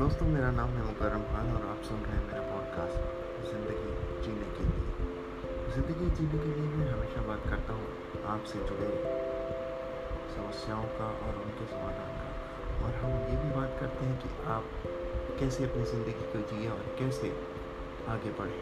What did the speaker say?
दोस्तों, मेरा नाम है मुकरम खान और आप सुन रहे हैं मेरा पॉडकास्ट ज़िंदगी जीने के लिए। ज़िंदगी जीने के लिए मैं हमेशा बात करता हूँ आपसे जुड़े समस्याओं का और उनके समाधान का। और हम ये भी बात करते हैं कि आप कैसे अपनी ज़िंदगी को जिए और कैसे आगे बढ़ें।